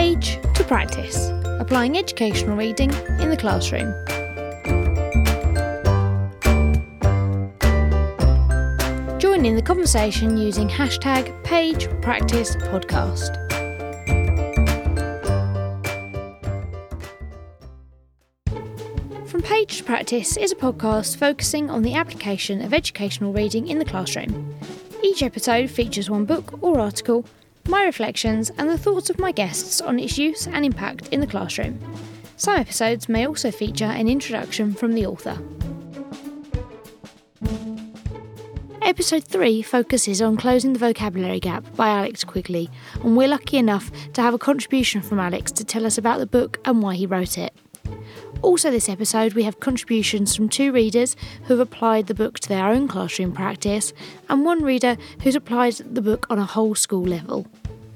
page to practice, applying educational reading in the classroom. Join in the conversation using hashtag page practice podcast. From Page to Practice is a podcast focusing on the application of educational reading in the classroom. Each episode features one book or article, my reflections, and the thoughts of my guests on its use and impact in the classroom. Some episodes may also feature an introduction from the author. Episode 3 focuses on Closing the Vocabulary Gap by Alex Quigley, and we're lucky enough to have a contribution from Alex to tell us about the book and why he wrote it. Also, this episode, we have contributions from two readers who have applied the book to their own classroom practice, and one reader who's applied the book on a whole school level.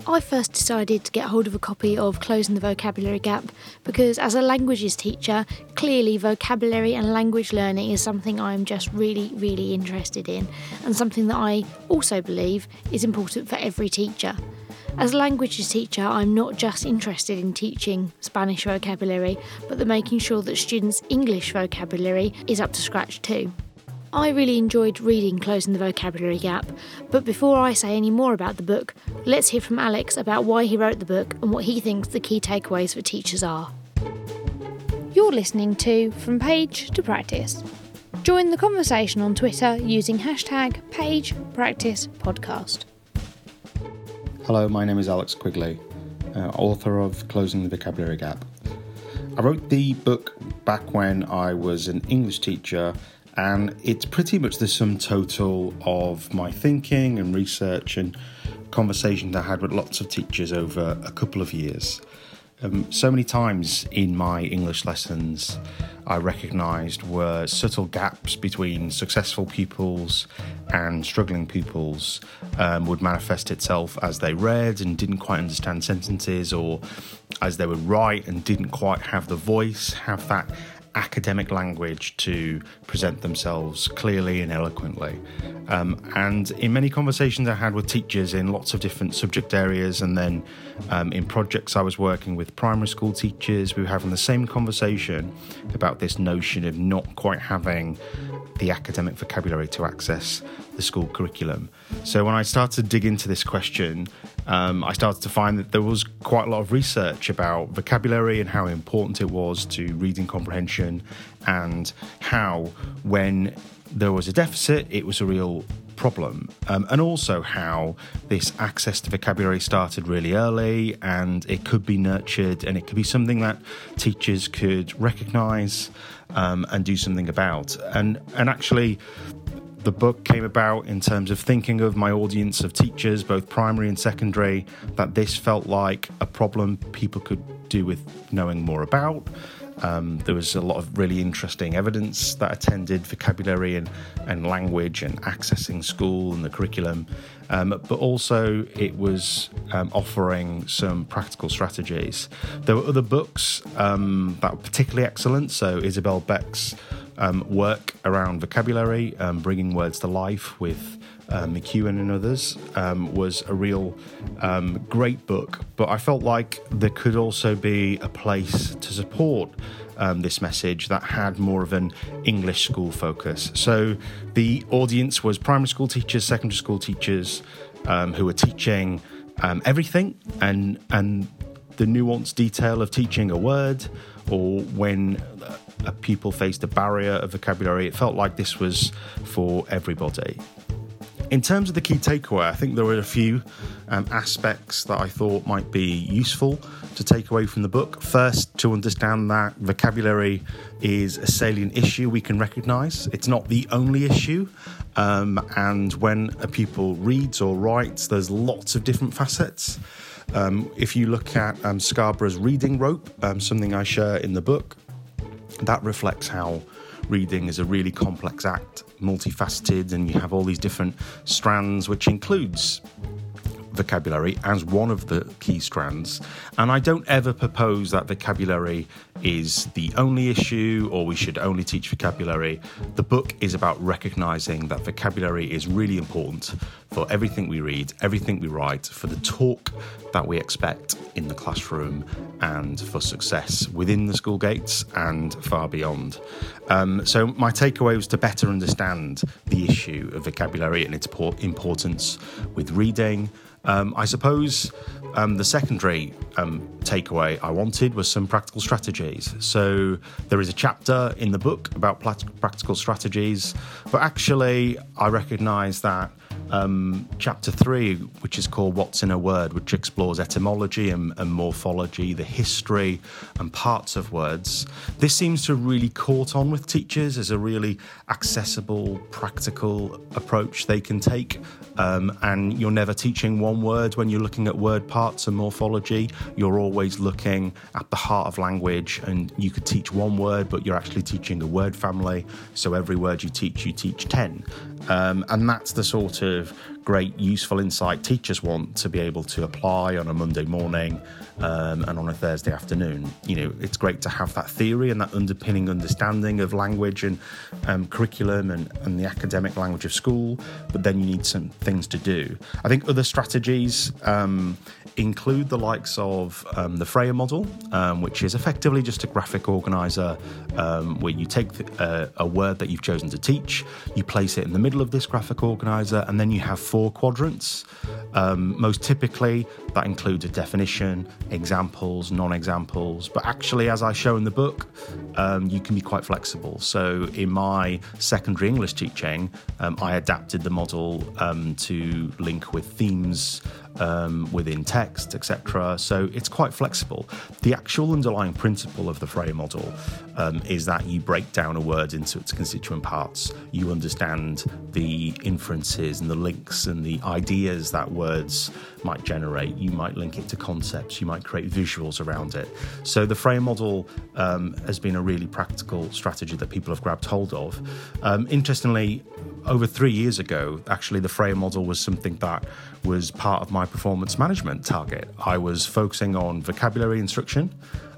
I first decided to get hold of a copy of Closing the Vocabulary Gap because, as a languages teacher, clearly vocabulary and language learning is something I'm just really, really interested in, and something that I also believe is important for every teacher. As a languages teacher, I'm not just interested in teaching Spanish vocabulary, but the making sure that students' English vocabulary is up to scratch too. I really enjoyed reading Closing the Vocabulary Gap, but before I say any more about the book, let's hear from Alex about why he wrote the book and what he thinks the key takeaways for teachers are. You're listening to From Page to Practice. Join the conversation on Twitter using hashtag PagePracticePodcast. Hello, my name is Alex Quigley, uh, author of Closing the Vocabulary Gap. I wrote the book back when I was an English teacher, and it's pretty much the sum total of my thinking and research and conversations I had with lots of teachers over a couple of years. Um, so many times in my English lessons, I recognised were subtle gaps between successful pupils and struggling pupils um, would manifest itself as they read and didn't quite understand sentences, or as they would write and didn't quite have the voice, have that academic language to present themselves clearly and eloquently. Um, and in many conversations I had with teachers in lots of different subject areas, and then um, in projects I was working with primary school teachers, we were having the same conversation about this notion of not quite having the academic vocabulary to access the school curriculum. So when I started to dig into this question, um, I started to find that there was quite a lot of research about vocabulary and how important it was to reading comprehension, and how when there was a deficit, it was a real problem. Um, and also how this access to vocabulary started really early and it could be nurtured and it could be something that teachers could recognize um, and do something about. And, and actually, the book came about in terms of thinking of my audience of teachers, both primary and secondary, that this felt like a problem people could do with knowing more about. Um, there was a lot of really interesting evidence that attended vocabulary and, and language and accessing school and the curriculum. Um, but also, it was um, offering some practical strategies. There were other books um, that were particularly excellent. So, Isabel Beck's um, work around vocabulary, um, bringing words to life with uh, McKeown and others um, was a real um, great book. But I felt like there could also be a place to support um, this message that had more of an English school focus. So the audience was primary school teachers, secondary school teachers um, who were teaching everything and and the nuanced detail of teaching a word or when a pupil faced a barrier of vocabulary. It felt like this was for everybody. In terms of the key takeaway, I think there were a few um, aspects that I thought might be useful to take away from the book. First, to understand that vocabulary is a salient issue we can recognise. It's not the only issue. Um, and when a pupil reads or writes, there's lots of different facets. Um, if you look at um, Scarborough's reading rope, um, something I share in the book, that reflects how reading is a really complex act, multifaceted, and you have all these different strands, which includes vocabulary as one of the key strands. And I don't ever propose that vocabulary is the only issue or we should only teach vocabulary. The book is about recognizing that vocabulary is really important for everything we read, everything we write, for the talk that we expect in the classroom, and for success within the school gates and far beyond. Um, so, my takeaway was to better understand the issue of vocabulary and its importance with reading. Um, I suppose um, the secondary um, takeaway I wanted was some practical strategies. So there is a chapter in the book about practical strategies, but actually, I recognise that um, chapter three, which is called What's in a Word, which explores etymology and, and, morphology, the history and parts of words. This seems to really caught on with teachers as a really accessible, practical approach they can take. Um, and you're never teaching one word when you're looking at word parts and morphology. You're always looking at the heart of language, and you could teach one word, but you're actually teaching a word family. So every word you teach, you teach 10. Um, and that's the sort of great, useful insight teachers want to be able to apply on a Monday morning um, and on a Thursday afternoon. You know, it's great to have that theory and that underpinning understanding of language and um, curriculum and, and the academic language of school, but then you need some things to do. I think other strategies um, include the likes of um, the Frayer model, um, which is effectively just a graphic organizer um, where you take uh, a word that you've chosen to teach, you place it in the middle of this graphic organizer, and then you have four quadrants. Um, most typically, that includes a definition, examples, non examples, but actually, as I show in the book, um, you can be quite flexible. So, in my secondary English teaching, um, I adapted the model to link with themes um, within text, etc. So it's quite flexible. The actual underlying principle of the Frayer model um, is that you break down a word into its constituent parts. You understand the inferences and the links and the ideas that words might generate. You might link it to concepts. You might create visuals around it. So the Frayer model um, has been a really practical strategy that people have grabbed hold of. Um, interestingly, over three years ago, actually, the Frayer model was something that was part of my performance management target. I was focusing on vocabulary instruction.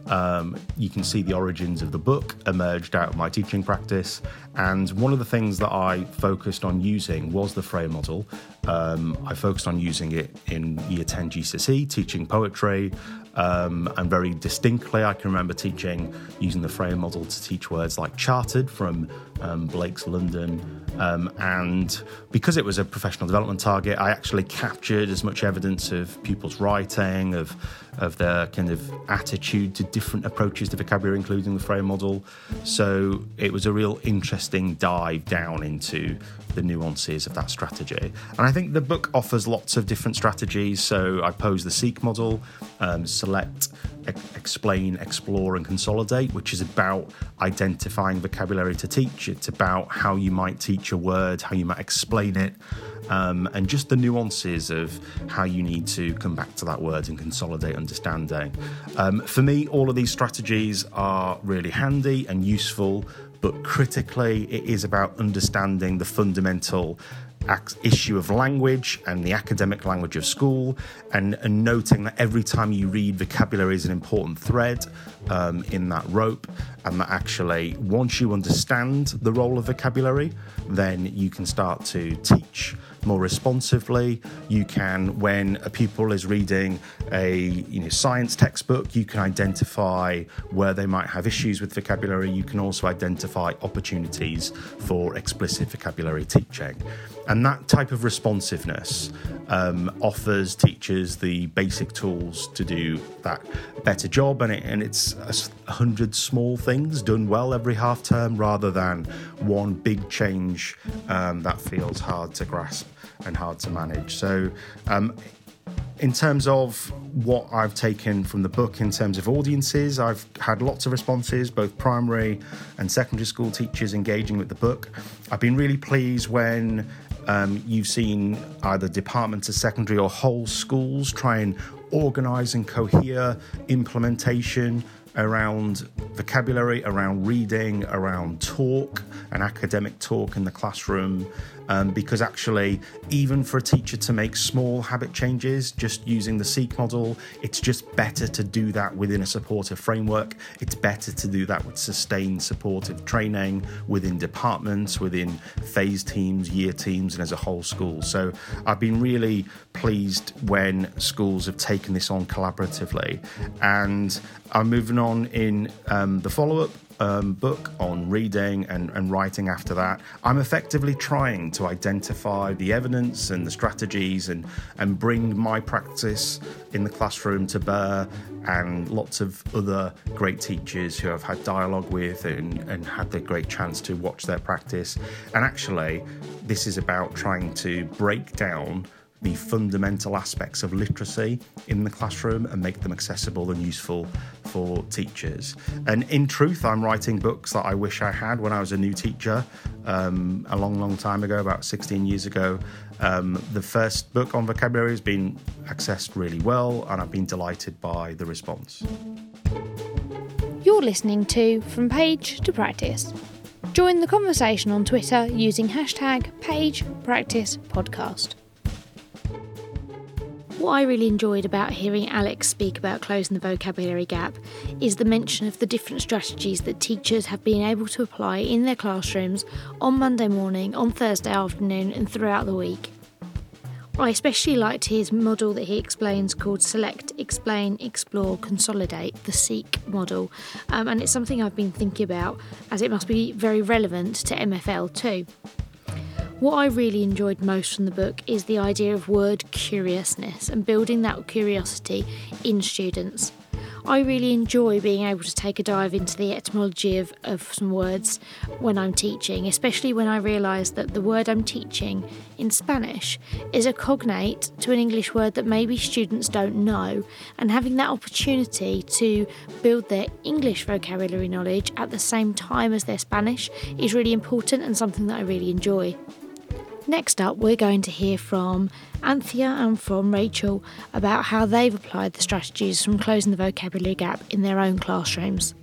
Um, you can see the origins of the book emerged out of my teaching practice. And one of the things that I focused on using was the Frayer model. Um, I focused on using it in year 10 GCSE, teaching poetry. Um, and very distinctly, I can remember teaching using the Frayer model to teach words like chartered from um, Blake's London. Um, and because it was a professional development target, I actually captured as much evidence of pupils' writing, of, of their kind of attitude to different approaches to vocabulary, including the Frayer model. So it was a real interesting dive down into the nuances of that strategy. And I think the book offers lots of different strategies. So I pose the SEEC model, um, select, e- explain, explore, and consolidate, which is about identifying vocabulary to teach. It's about how you might teach a word, how you might explain it. Um, and just the nuances of how you need to come back to that word and consolidate understanding. Um, for me, all of these strategies are really handy and useful but critically, it is about understanding the fundamental issue of language and the academic language of school, and, and, noting that every time you read, vocabulary is an important thread um, in that rope, and that actually, once you understand the role of vocabulary, then you can start to teach more responsively. You can, when a pupil is reading a you know, science textbook, you can identify where they might have issues with vocabulary. You can also identify opportunities for explicit vocabulary teaching. And that type of responsiveness um, offers teachers the basic tools to do that better job. And, it, and it's a hundred small things done well every half term rather than one big change um, that feels hard to grasp and hard to manage. So, um, in terms of what I've taken from the book, in terms of audiences, I've had lots of responses, both primary and secondary school teachers engaging with the book. I've been really pleased when um, you've seen either departments of secondary or whole schools try and organise and cohere implementation around vocabulary, around reading, around talk and academic talk in the classroom. Um, because actually, even for a teacher to make small habit changes, just using the SEEC model, it's just better to do that within a supportive framework. It's better to do that with sustained supportive training within departments, within phase teams, year teams, and as a whole school. So I've been really pleased when schools have taken this on collaboratively. And I'm moving on in um, the follow up um, book on reading and, and writing after that, I'm effectively trying to identify the evidence and the strategies and, and bring my practice in the classroom to bear and lots of other great teachers who I've had dialogue with and, and had the great chance to watch their practice. And actually, this is about trying to break down the fundamental aspects of literacy in the classroom and make them accessible and useful for teachers. And in truth, I'm writing books that I wish I had when I was a new teacher um, a long, long time ago, about 16 years ago. Um, the first book on vocabulary has been accessed really well, and I've been delighted by the response. You're listening to From Page to Practice. Join the conversation on Twitter using hashtag PagePracticePodcast. What I really enjoyed about hearing Alex speak about closing the vocabulary gap is the mention of the different strategies that teachers have been able to apply in their classrooms on Monday morning, on Thursday afternoon, and throughout the week. I especially liked his model that he explains called Select, Explain, Explore, Consolidate, the SEEC model. Um, and it's something I've been thinking about as it must be very relevant to MFL too. What I really enjoyed most from the book is the idea of word curiousness and building that curiosity in students. I really enjoy being able to take a dive into the etymology of, of some words when I'm teaching, especially when I realise that the word I'm teaching in Spanish is a cognate to an English word that maybe students don't know, and having that opportunity to build their English vocabulary knowledge at the same time as their Spanish is really important and something that I really enjoy. Next up, we're going to hear from Anthea and from Rachel about how they've applied the strategies from closing the vocabulary gap in their own classrooms.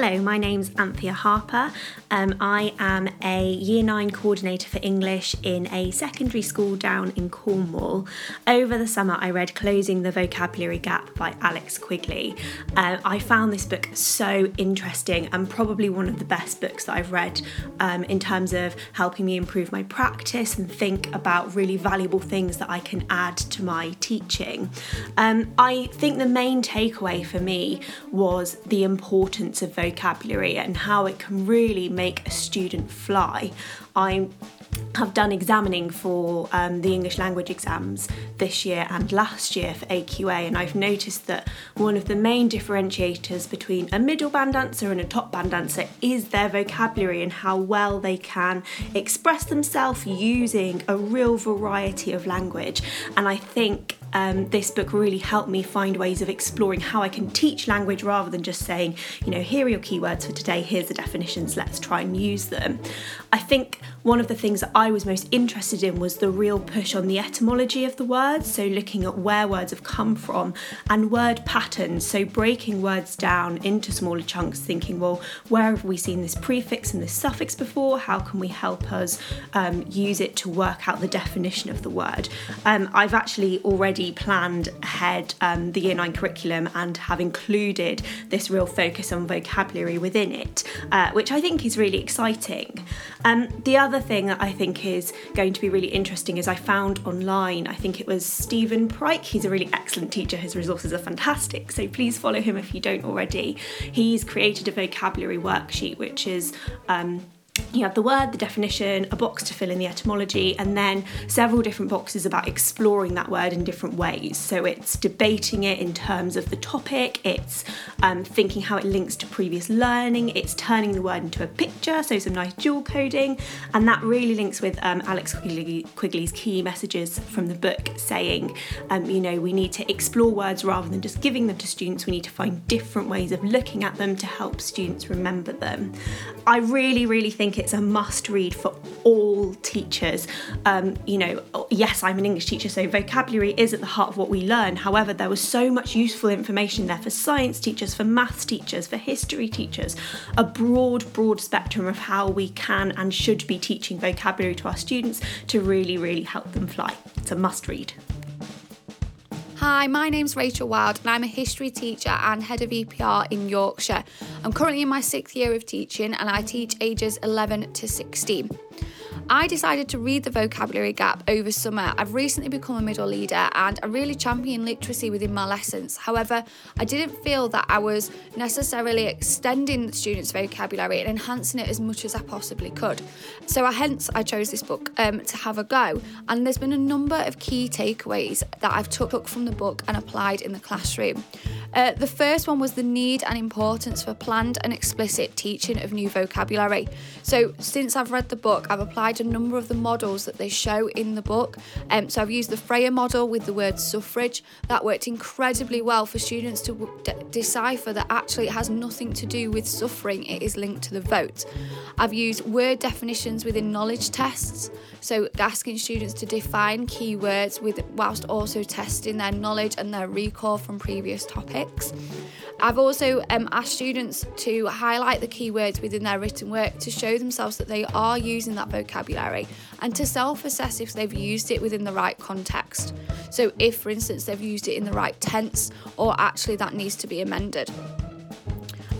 Hello, my name's Anthea Harper. Um, I am a Year 9 coordinator for English in a secondary school down in Cornwall. Over the summer, I read Closing the Vocabulary Gap by Alex Quigley. Uh, I found this book so interesting and probably one of the best books that I've read um, in terms of helping me improve my practice and think about really valuable things that I can add to my teaching. Um, I think the main takeaway for me was the importance of vocabulary and how it can really make a student fly. I have done examining for um, the English language exams this year and last year for AQA, and I've noticed that one of the main differentiators between a middle band dancer and a top band dancer is their vocabulary and how well they can express themselves using a real variety of language. And I think um, this book really helped me find ways of exploring how I can teach language rather than just saying, you know, here are your keywords for today, here's the definitions, let's try and use them. I think one of the things that I was most interested in was the real push on the etymology of the words, so looking at where words have come from and word patterns, so breaking words down into smaller chunks, thinking, well, where have we seen this prefix and this suffix before? How can we help us um, use it to work out the definition of the word? Um, I've actually already already planned ahead um, the Year 9 curriculum and have included this real focus on vocabulary within it, uh, which I think is really exciting. Um, the other thing that I think is going to be really interesting is I found online, I think it was Stephen Pryke, he's a really excellent teacher, his resources are fantastic, so please follow him if you don't already. He's created a vocabulary worksheet which is um, you have the word, the definition, a box to fill in the etymology, and then several different boxes about exploring that word in different ways. So it's debating it in terms of the topic, it's um, thinking how it links to previous learning, it's turning the word into a picture, so some nice dual coding, and that really links with um, Alex Quigley, Quigley's key messages from the book saying, um, you know, we need to explore words rather than just giving them to students, we need to find different ways of looking at them to help students remember them. I really, really think think it's a must read for all teachers. Um, you know, yes, I'm an English teacher, so vocabulary is at the heart of what we learn. However, there was so much useful information there for science teachers, for maths teachers, for history teachers, a broad, broad spectrum of how we can and should be teaching vocabulary to our students to really, really help them fly. It's a must read. Hi, my name's Rachel Wild and I'm a history teacher and head of EPR in Yorkshire. I'm currently in my sixth year of teaching and I teach ages 11 to 16. I decided to read the vocabulary gap over summer. I've recently become a middle leader and I really champion literacy within my lessons. However, I didn't feel that I was necessarily extending the students' vocabulary and enhancing it as much as I possibly could. So I, hence I chose this book um, to have a go. And there's been a number of key takeaways that I've took from the book and applied in the classroom. Uh, the first one was the need and importance for planned and explicit teaching of new vocabulary. So since I've read the book, I've applied a number of the models that they show in the book. Um, so I've used the Frayer model with the word suffrage. That worked incredibly well for students to decipher that actually it has nothing to do with suffering, it is linked to the vote. I've used word definitions within knowledge tests. So asking students to define keywords with whilst also testing their knowledge and their recall from previous topics. I've also um, asked students to highlight the keywords within their written work to show themselves that they are using that vocabulary and to self assess if they've used it within the right context. So, if for instance they've used it in the right tense or actually that needs to be amended.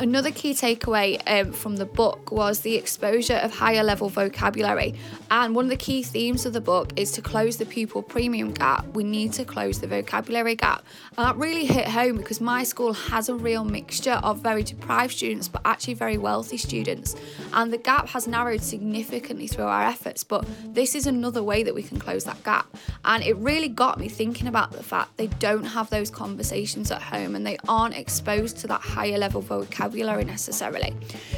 Another key takeaway um, from the book was the exposure of higher level vocabulary. And one of the key themes of the book is to close the pupil premium gap, we need to close the vocabulary gap. And that really hit home because my school has a real mixture of very deprived students, but actually very wealthy students. And the gap has narrowed significantly through our efforts, but this is another way that we can close that gap. And it really got me thinking about the fact they don't have those conversations at home and they aren't exposed to that higher level vocabulary vocabulary necessarily.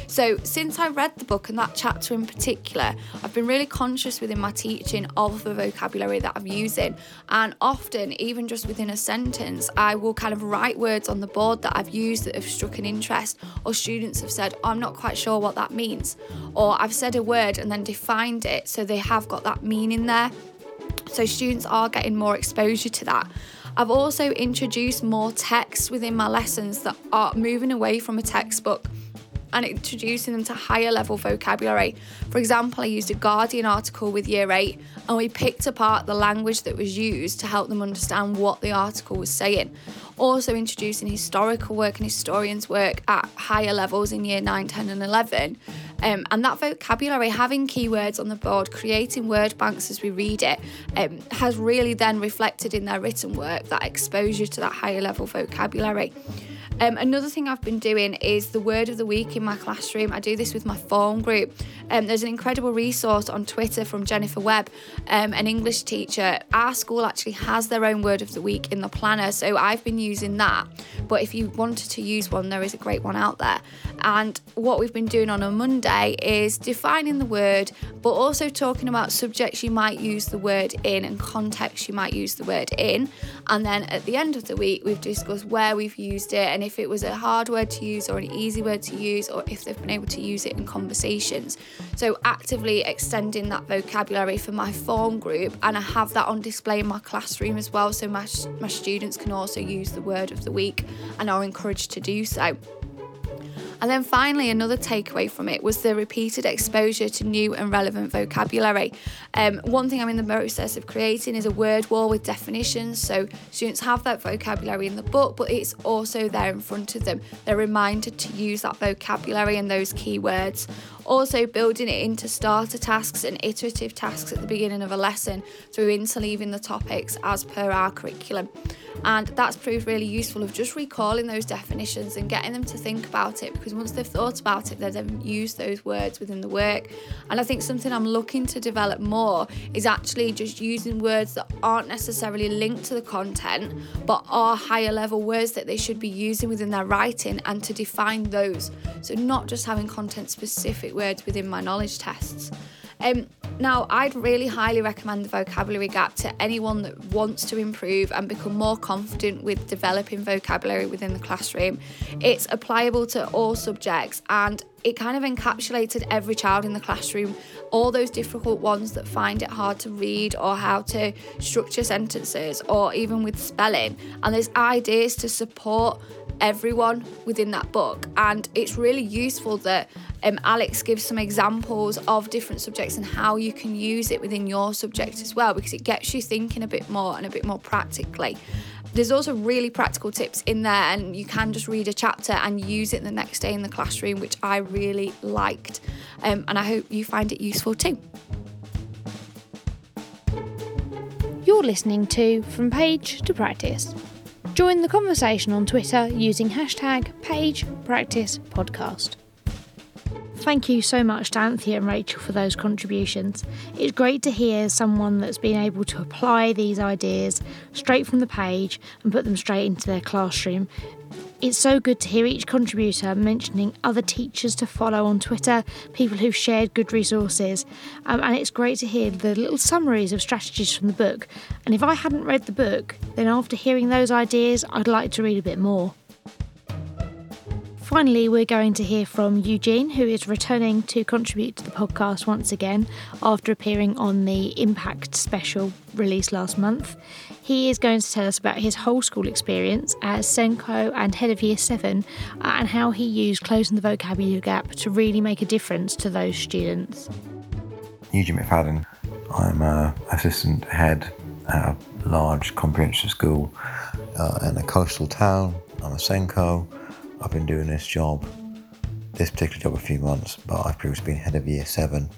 So, since I read the book and that chapter in particular, I've been really conscious within my teaching of the vocabulary that I'm using. And often, even just within a sentence, I will kind of write words on the board that I've used that have struck an interest, or students have said, oh, I'm not quite sure what that means. Or I've said a word and then defined it so they have got that meaning there. So, students are getting more exposure to that. I've also introduced more text within my lessons that are moving away from a textbook and introducing them to higher level vocabulary. For example, I used a Guardian article with year 8 and we picked apart the language that was used to help them understand what the article was saying. Also, introducing historical work and historians' work at higher levels in year 9, 10, and 11. Um, and that vocabulary, having keywords on the board, creating word banks as we read it, um, has really then reflected in their written work that exposure to that higher level vocabulary. Um, another thing I've been doing is the word of the week in my classroom. I do this with my form group. Um, there's an incredible resource on Twitter from Jennifer Webb, um, an English teacher. Our school actually has their own word of the week in the planner, so I've been using that. But if you wanted to use one, there is a great one out there. And what we've been doing on a Monday is defining the word, but also talking about subjects you might use the word in and context you might use the word in. And then at the end of the week, we've discussed where we've used it and if it was a hard word to use or an easy word to use, or if they've been able to use it in conversations. So, actively extending that vocabulary for my form group, and I have that on display in my classroom as well, so my, my students can also use the word of the week and are encouraged to do so. And then finally, another takeaway from it was the repeated exposure to new and relevant vocabulary. Um, one thing I'm in the process of creating is a word wall with definitions. So students have that vocabulary in the book, but it's also there in front of them. They're reminded to use that vocabulary and those keywords. Also, building it into starter tasks and iterative tasks at the beginning of a lesson through interleaving the topics as per our curriculum. And that's proved really useful of just recalling those definitions and getting them to think about it because once they've thought about it, they then use those words within the work. And I think something I'm looking to develop more is actually just using words that aren't necessarily linked to the content but are higher level words that they should be using within their writing and to define those. So, not just having content specific words within my knowledge tests. Um, Now, I'd really highly recommend the vocabulary gap to anyone that wants to improve and become more confident with developing vocabulary within the classroom. It's applicable to all subjects and it kind of encapsulated every child in the classroom, all those difficult ones that find it hard to read or how to structure sentences or even with spelling. And there's ideas to support everyone within that book. And it's really useful that um, Alex gives some examples of different subjects and how you can use it within your subject as well, because it gets you thinking a bit more and a bit more practically. There's also really practical tips in there, and you can just read a chapter and use it the next day in the classroom, which I really liked. Um, and I hope you find it useful too. You're listening to From Page to Practice. Join the conversation on Twitter using hashtag PagePracticePodcast. Thank you so much to Anthea and Rachel for those contributions. It's great to hear someone that's been able to apply these ideas straight from the page and put them straight into their classroom. It's so good to hear each contributor mentioning other teachers to follow on Twitter, people who've shared good resources, um, and it's great to hear the little summaries of strategies from the book. And if I hadn't read the book, then after hearing those ideas, I'd like to read a bit more. Finally, we're going to hear from Eugene, who is returning to contribute to the podcast once again after appearing on the Impact special released last month. He is going to tell us about his whole school experience as SENCO and head of Year 7 uh, and how he used closing the vocabulary gap to really make a difference to those students. Eugene McFadden. I'm a assistant head at a large comprehensive school uh, in a coastal town. I'm a SENCO. I've been doing this job, this particular job, a few months, but I've previously been head of year seven.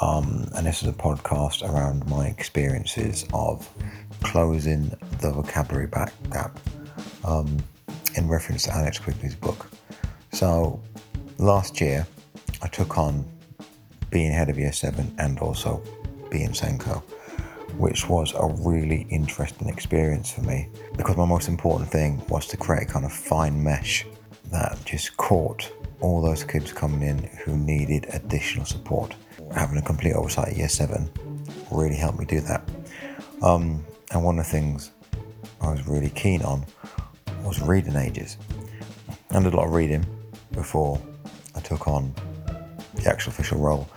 Um, and this is a podcast around my experiences of closing the vocabulary back gap um, in reference to Alex Quigley's book. So last year, I took on being head of year seven and also being SENCO, which was a really interesting experience for me because my most important thing was to create a kind of fine mesh that just caught all those kids coming in who needed additional support. Having a complete oversight at year seven really helped me do that. Um, and one of the things I was really keen on was reading ages. I did a lot of reading before I took on the actual official role.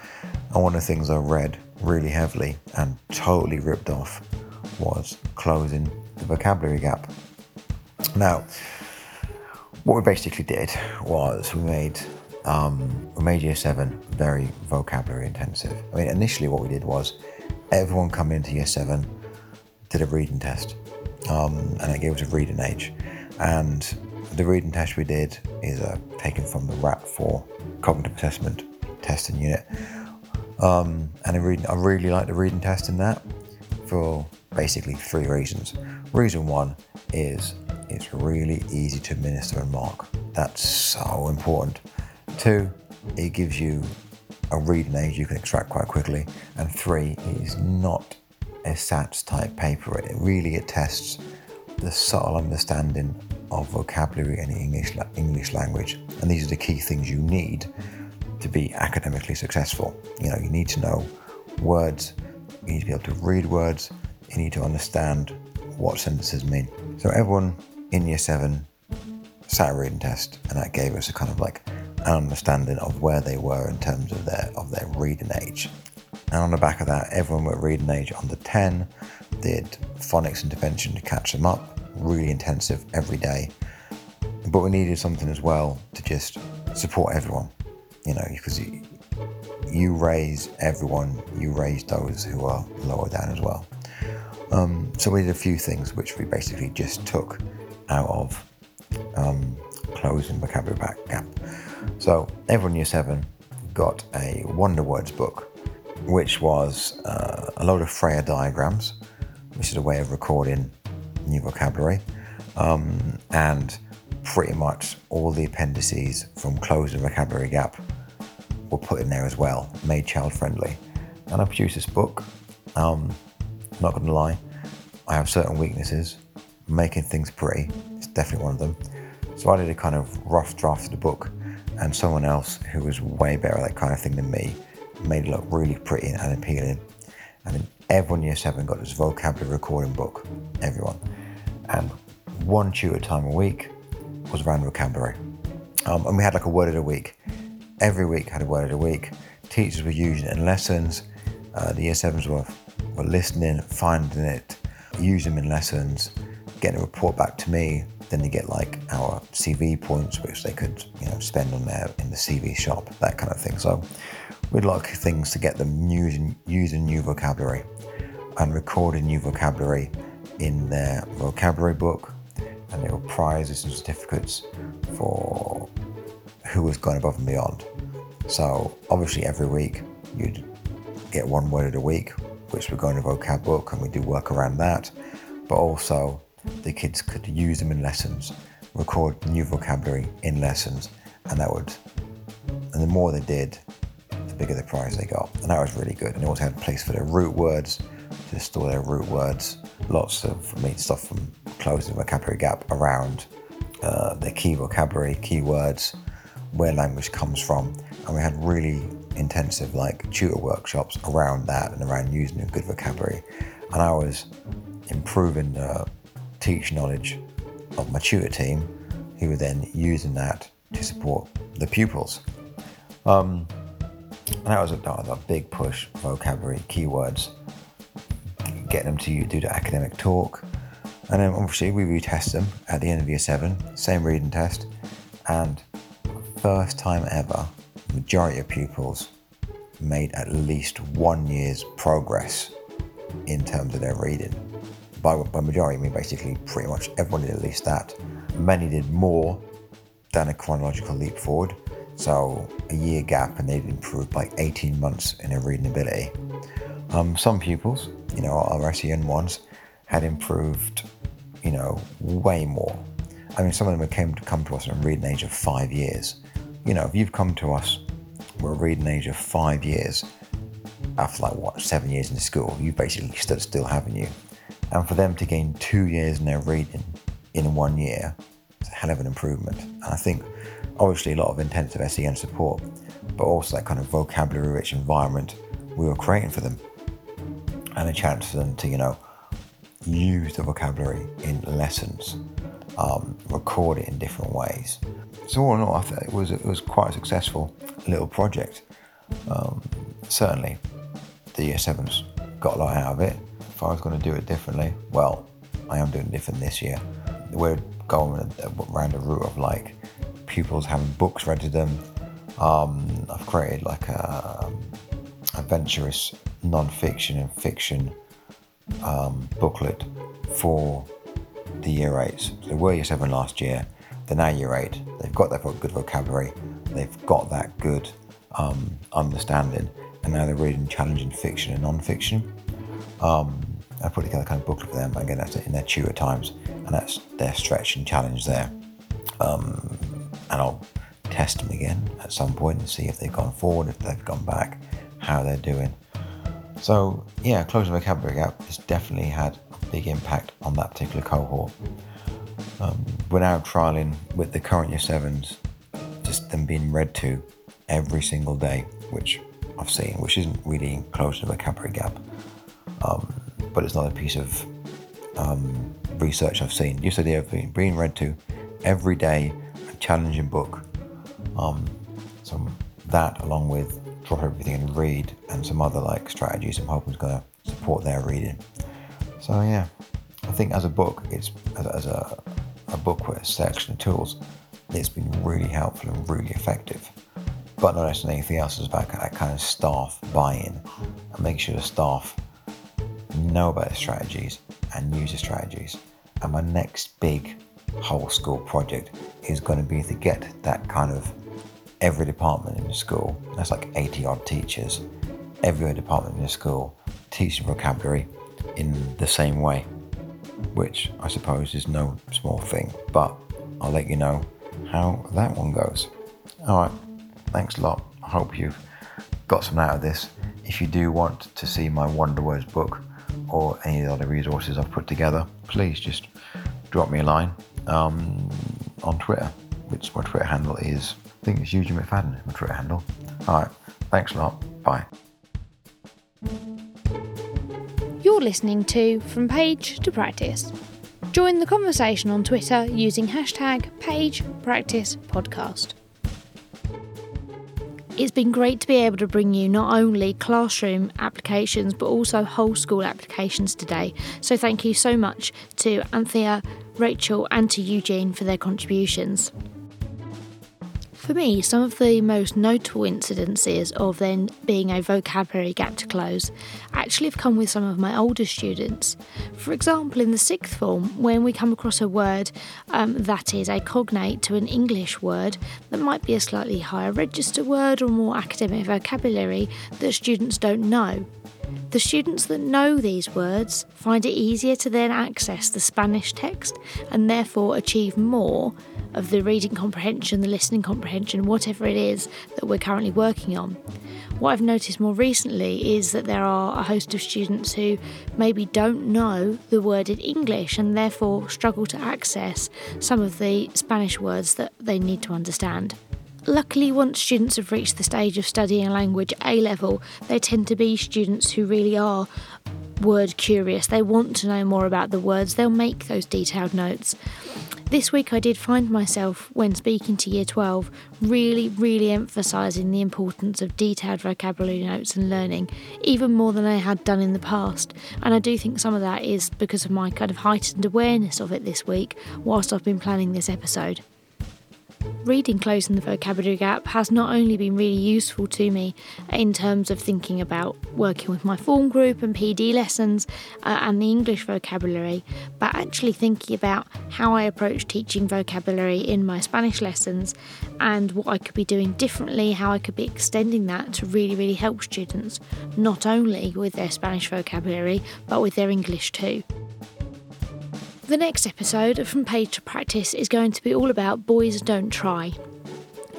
And one of the things I read really heavily and totally ripped off was closing the vocabulary gap. Now, what we basically did was we made um, we made year seven very vocabulary intensive. I mean, initially what we did was everyone coming into year seven did a reading test, um, and it gave us a reading age. And the reading test we did is uh, taken from the RAP4 cognitive assessment testing unit. Um, and I really like the reading test in that for basically three reasons. Reason one is it's really easy to administer and mark. That's so important. Two, it gives you a reading age you can extract quite quickly. And three, it is not a SATs type paper. It really attests the subtle understanding of vocabulary and English English language. And these are the key things you need to be academically successful. You know, you need to know words, you need to be able to read words, you need to understand what sentences mean. So everyone in year seven sat a reading test, and that gave us a kind of like an understanding of where they were in terms of their of their reading age. And on the back of that, everyone with reading age under 10 did phonics intervention to catch them up, really intensive every day. But we needed something as well to just support everyone, you know, because you, raise everyone, you raise those who are lower down as well. Um, so we did a few things which we basically just took out of um, closing vocabulary back gap. So everyone year seven got a Wonder Words book, which was uh, a load of Frayer diagrams, which is a way of recording new vocabulary, um, and pretty much all the appendices from closing vocabulary gap were put in there as well, made child friendly. And I produced this book. Um, not going to lie, I have certain weaknesses making things pretty is definitely one of them. So I did a kind of rough draft of the book, and someone else who was way better at that kind of thing than me made it look really pretty and appealing. And then everyone year seven got this vocabulary recording book, everyone. And one tutor time a week was around vocabulary. Um, and we had like a word of the week. Every week had a word of the week. Teachers were using it in lessons. Uh, the year sevens were, were listening, finding it, using them in lessons, getting a report back to me. Then they get like our CV points, which they could you know spend on their in the CV shop, that kind of thing. So we'd like things to get them using using new vocabulary and recording new vocabulary in their vocabulary book, and there were prizes and certificates for who was going above and beyond. So obviously every week you'd get one word the week, which would go in a vocab book, and we do work around that. But also the kids could use them in lessons, record new vocabulary in lessons, and that would, and the more they did, the bigger the prize they got, and that was really good. And they also had a place for their root words to store their root words. Lots of I mean, stuff from closing the vocabulary gap around uh, their key vocabulary, key words, where language comes from, and we had really intensive like tutor workshops around that and around using a good vocabulary. And I was improving the teach knowledge of my tutor team, who were then using that to support the pupils. Um, and that was a, that was a big push, vocabulary, keywords, get them to do the academic talk. And then obviously we retest them at the end of year seven, same reading test. And first time ever, majority of pupils made at least one year's progress in terms of their reading. By, by majority, I mean basically pretty much everyone did at least that. Many did more than a chronological leap forward. So a year gap and they'd improved by 18 months in their reading ability. Um, some pupils, you know, our SEN ones, had improved, you know, way more. I mean, some of them came to come to us at a reading age of five years. You know, if you've come to us, we're a reading age of five years, after like what seven years in school, you basically stood still, haven't you? And for them to gain two years in their reading in one year, it's a hell of an improvement. And I think obviously a lot of intensive SEN support, but also that kind of vocabulary rich environment we were creating for them. And a chance for them to, you know, use the vocabulary in lessons, um, record it in different ways. So all in all, I thought it was it was quite a successful little project. Um, certainly, the year sevens got a lot out of it. If I was going to do it differently, well, I am doing different this year. We're going around the route of like pupils having books read to them. Um, I've created like a adventurous non-fiction and fiction um, booklet for the year eights. So they were year seven last year. They're now year eight. They've got that good vocabulary. They've got that good um, understanding, and now they're reading challenging fiction and non-fiction. Um, I put together a kind of booklet for them. Again, that's in their tutor times, and that's their stretch and challenge there. Um, and I'll test them again at some point and see if they've gone forward, if they've gone back, how they're doing. So yeah, closing the vocabulary gap has definitely had big impact on that particular cohort. Um, we're now trialing with the current year sevens, just them being read to every single day, which I've seen, which isn't really close to the vocabulary gap, um, but it's not a piece of um, research I've seen. Just the of being, being read to every day, a challenging book. Um, so that, along with drop everything and read, and some other like strategies, I'm hoping is going to support their reading. So yeah, I think as a book, it's as, a, a book with a selection of tools, it's been really helpful and really effective. But not less than anything else, is about that kind of staff buy-in and make sure the staff know about the strategies and use the strategies. And my next big whole school project is going to be to get that kind of every department in the school, that's like 80 odd teachers, every department in the school teaching vocabulary in the same way, which I suppose is no small thing, but I'll let you know how that one goes. All right, thanks a lot. I hope you've got some out of this. If you do want to see my Wonder Words book or any of the other resources I've put together, please just drop me a line um, on Twitter, which my Twitter handle is, I think it's Eugene McFadden, my Twitter handle. All right, thanks a lot. Bye. You're listening to From Page to Practice. Join the conversation on Twitter using hashtag PagePracticePodcast. It's been great to be able to bring you not only classroom applications but also whole school applications today. So thank you so much to Anthea, Rachel, and to Eugene for their contributions. For me, some of the most notable incidences of then being a vocabulary gap to close actually have come with some of my older students. For example, in the sixth form, when we come across a word um, that is a cognate to an English word that might be a slightly higher register word or more academic vocabulary that students don't know. The students that know these words find it easier to then access the Spanish text and therefore achieve more of the reading comprehension, the listening comprehension, whatever it is that we're currently working on. What I've noticed more recently is that there are a host of students who maybe don't know the word in English and therefore struggle to access some of the Spanish words that they need to understand. Luckily, once students have reached the stage of studying a language A level, they tend to be students who really are word curious. They want to know more about the words, they'll make those detailed notes. This week, I did find myself, when speaking to Year 12, really, really emphasising the importance of detailed vocabulary notes and learning, even more than I had done in the past. And I do think some of that is because of my kind of heightened awareness of it this week, whilst I've been planning this episode reading Closing the Vocabulary Gap has not only been really useful to me in terms of thinking about working with my form group and PD lessons uh, and the English vocabulary, but actually thinking about how I approach teaching vocabulary in my Spanish lessons and what I could be doing differently, how I could be extending that to really, really help students, not only with their Spanish vocabulary, but with their English too. The next episode from Page to Practice is going to be all about Boys Don't Try.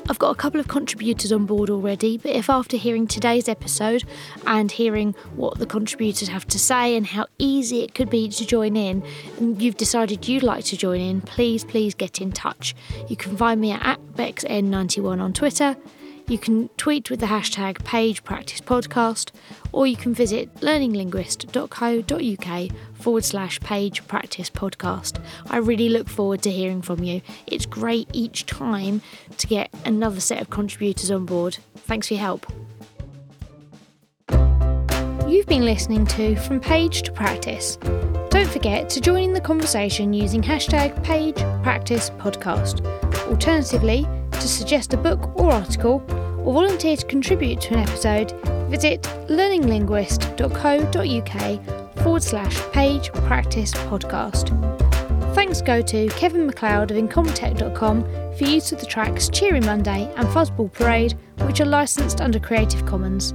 I've got a couple of contributors on board already, but if after hearing today's episode and hearing what the contributors have to say and how easy it could be to join in, and you've decided you'd like to join in, please, please get in touch. You can find me at BexN91 on Twitter you can tweet with the hashtag PagePracticePodcast, or you can visit learninglinguist.co.uk forward slash page practice podcast. I really look forward to hearing from you. It's great each time to get another set of contributors on board. Thanks for your help. You've been listening to From Page to Practice. Don't forget to join in the conversation using hashtag PagePracticePodcast. Alternatively, to suggest a book or article, or volunteer to contribute to an episode, visit learninglinguist.co.uk forward slash page practice podcast. Thanks go to Kevin MacLeod of Incompetech.com for use of the tracks Cheery Monday and Fuzzball Parade, which are licensed under Creative Commons.